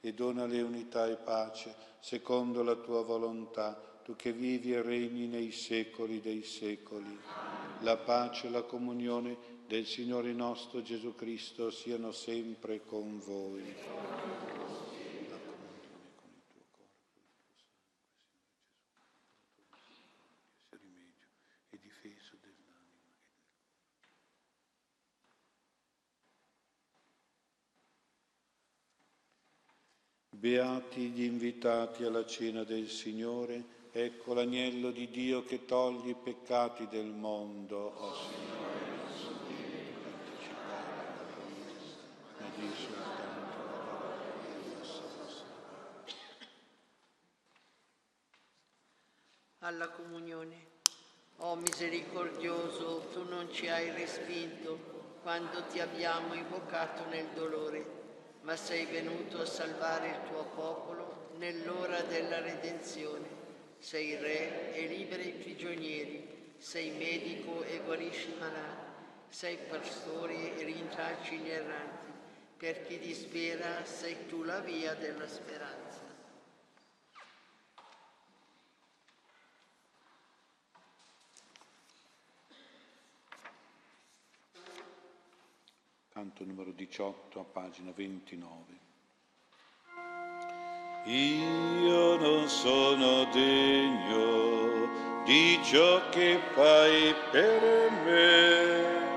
e donale unità e pace, secondo la tua volontà, tu che vivi e regni nei secoli dei secoli. La pace e la comunione del Signore nostro Gesù Cristo siano sempre con voi. Beati gli invitati alla cena del Signore, ecco l'agnello di Dio che toglie i peccati del mondo. Oh Signore, non so partecipare alla vita, ma di soltanto la parola nostra Alla comunione. Oh misericordioso, tu non ci hai respinto quando ti abbiamo invocato nel dolore ma sei venuto a salvare il tuo popolo nell'ora della redenzione. Sei re e liberi i prigionieri, sei medico e guarisci i malati, sei pastore e rintracci gli erranti. Per chi dispera sei tu la via della speranza. Canto numero 18 a pagina 29. Io non sono degno di ciò che fai per me.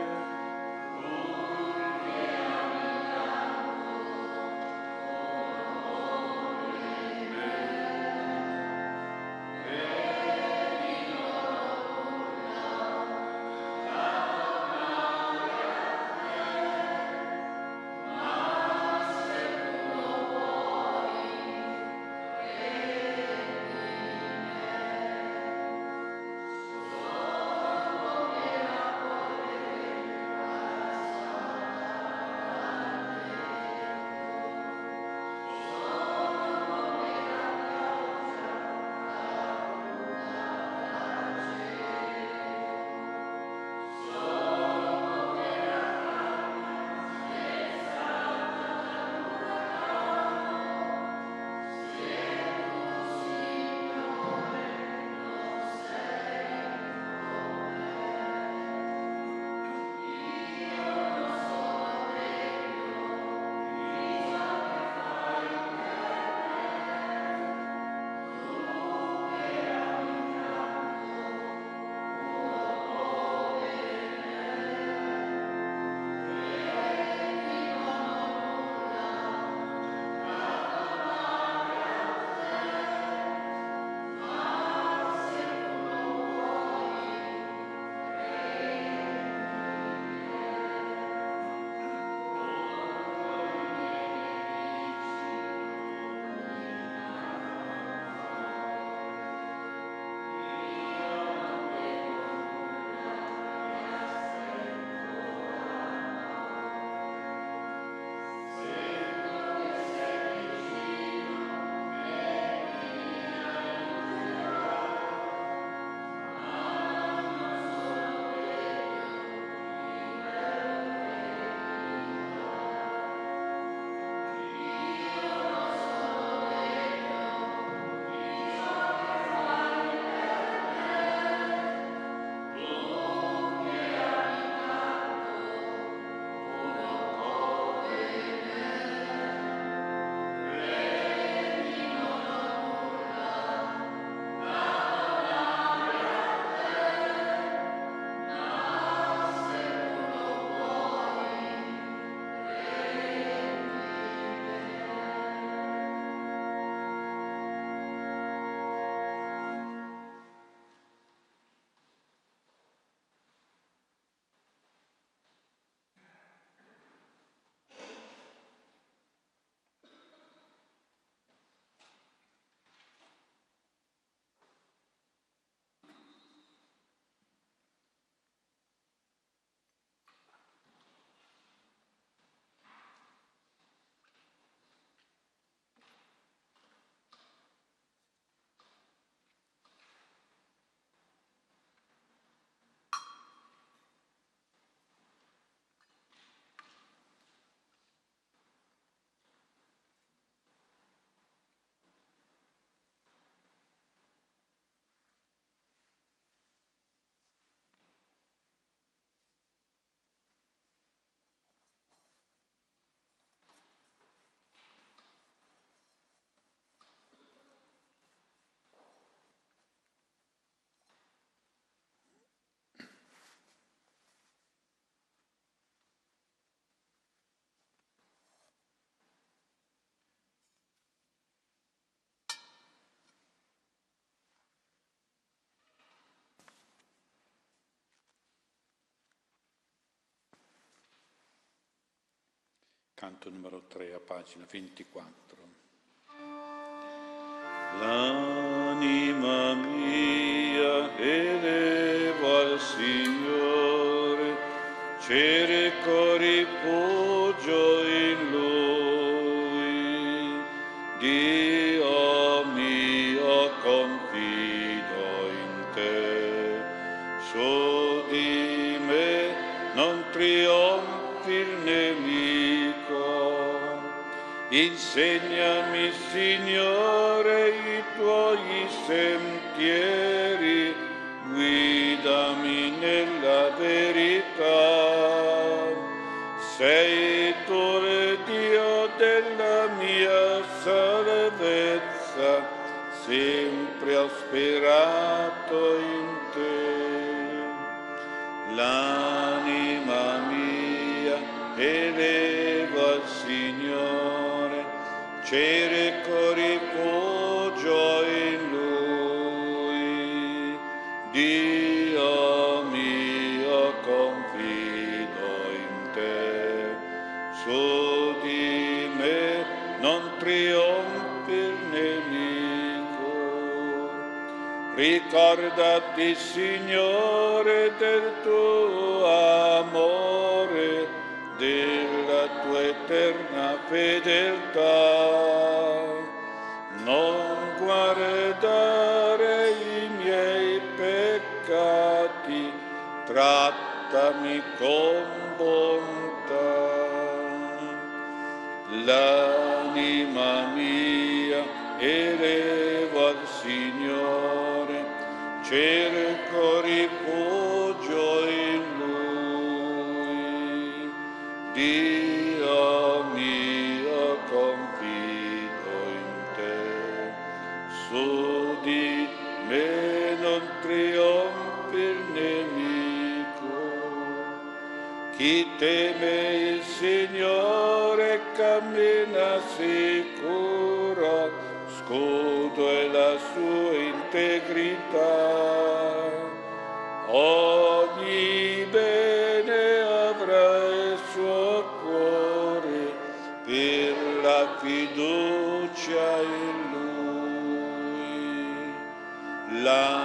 Canto numero 3 a pagina 24. L'anima mia eleva al Signore, cerco rifugio in Insegnami, Signore, i tuoi sentieri, guidami nella verità. Sei tu il Dio della mia salvezza, sempre ho sperato in te. L'anima mia eleva cerco rifugio in Lui. Dio mio, confido in te, su di me non trionfi il nemico. Ricordati, Signore, del tuo amore, eterna fedeltà. Non guardare i miei peccati, trattami con bontà. L'anima mia eleva al Signore, cerco sicuro, scudo è la sua integrità. Ogni bene avrà il suo cuore per la fiducia in Lui. L'anima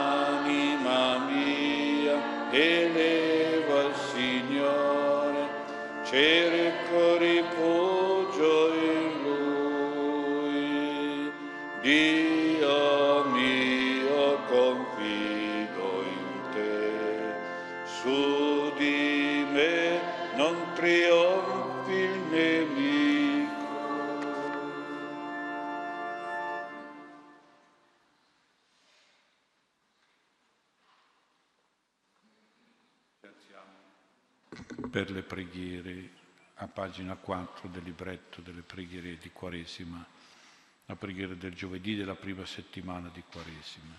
preghiere a pagina 4 del libretto delle preghiere di Quaresima, la preghiera del giovedì della prima settimana di Quaresima.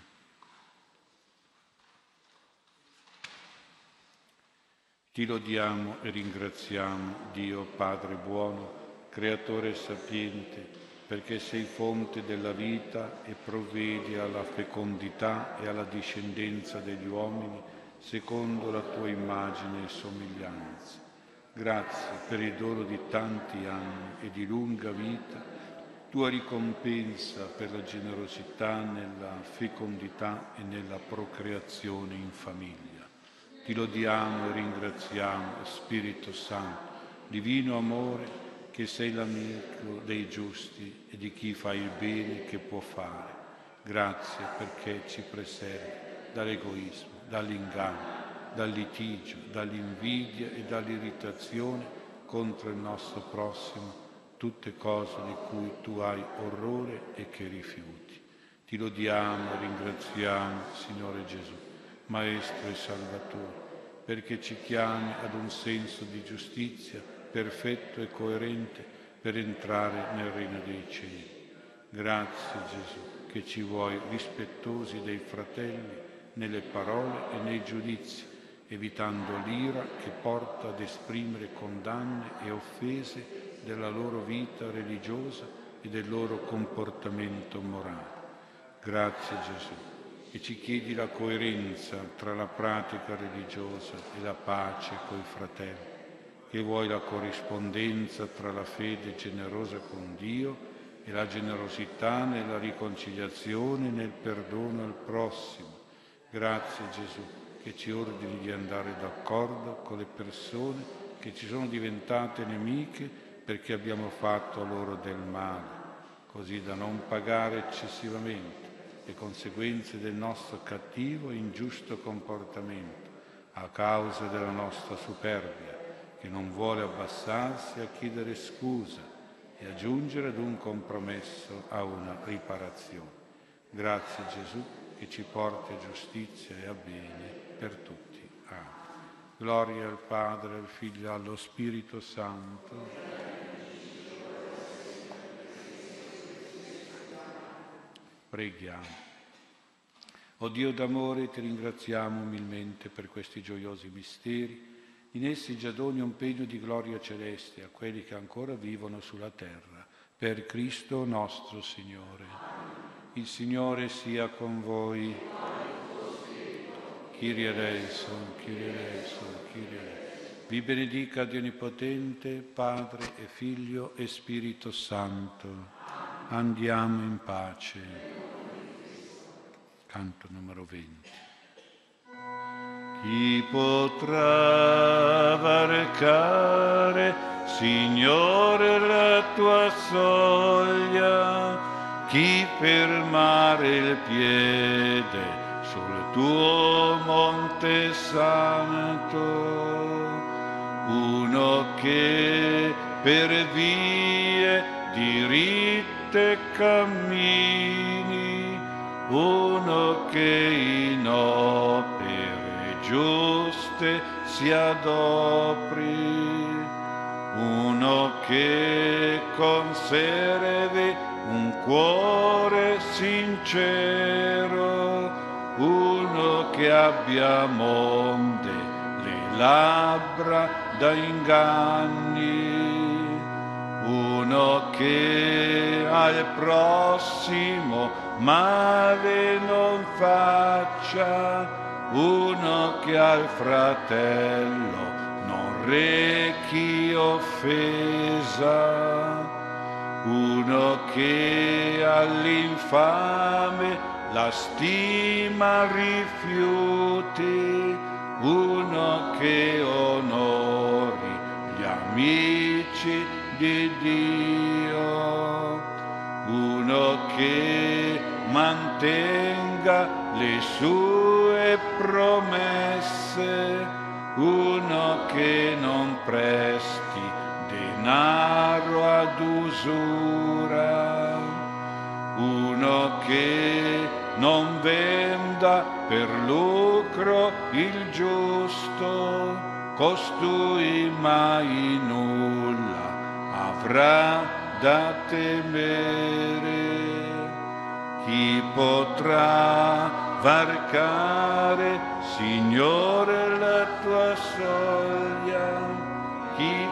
Ti lodiamo e ringraziamo, Dio Padre buono, Creatore sapiente, perché sei fonte della vita e provvedi alla fecondità e alla discendenza degli uomini secondo la tua immagine e somiglianza. Grazie per il dono di tanti anni e di lunga vita, tua ricompensa per la generosità nella fecondità e nella procreazione in famiglia. Ti lodiamo e ringraziamo, Spirito Santo, divino amore, che sei l'amico dei giusti e di chi fa il bene che può fare. Grazie perché ci preservi dall'egoismo, dall'inganno, dal litigio, dall'invidia e dall'irritazione contro il nostro prossimo, tutte cose di cui tu hai orrore e che rifiuti. Ti lodiamo e ringraziamo, Signore Gesù, Maestro e Salvatore, perché ci chiami ad un senso di giustizia perfetto e coerente per entrare nel regno dei cieli. Grazie Gesù, che ci vuoi rispettosi dei fratelli nelle parole e nei giudizi, evitando l'ira che porta ad esprimere condanne e offese della loro vita religiosa e del loro comportamento morale. Grazie Gesù, che ci chiedi la coerenza tra la pratica religiosa e la pace coi fratelli. che vuoi la corrispondenza tra la fede generosa con Dio e la generosità nella riconciliazione e nel perdono al prossimo. Grazie Gesù che ci ordini di andare d'accordo con le persone che ci sono diventate nemiche perché abbiamo fatto loro del male, così da non pagare eccessivamente le conseguenze del nostro cattivo e ingiusto comportamento a causa della nostra superbia, che non vuole abbassarsi a chiedere scusa e a giungere ad un compromesso, a una riparazione. Grazie Gesù che ci porti a giustizia e a bene per tutti. Amen. Gloria al Padre, al Figlio e allo Spirito Santo. Preghiamo. O Dio d'amore, ti ringraziamo umilmente per questi gioiosi misteri. In essi già doni un pegno di gloria celeste a quelli che ancora vivono sulla terra. Per Cristo nostro Signore. Il Signore sia con voi. Kyrie eleison, Kyrie eleison, Kyrie eleison. Vi benedica Dio Onnipotente, Padre e Figlio e Spirito Santo. Andiamo in pace canto numero 20. Chi potrà varcare, Signore, la tua soglia? Chi fermare il piede tuo monte santo? Uno che per vie diritte cammini uno che in opere giuste si adopri, uno che conservi un cuore sincero, che abbia monde le labbra da inganni, uno che al prossimo male non faccia uno che al fratello non rechi offesa, uno che all'infame la stima rifiuti, uno che onori gli amici di Dio, uno che mantenga le sue promesse, uno che non presti denaro ad usura, uno che non venda per lucro il giusto, costui mai nulla avrà da temere. Chi potrà varcare, Signore, la tua soglia, chi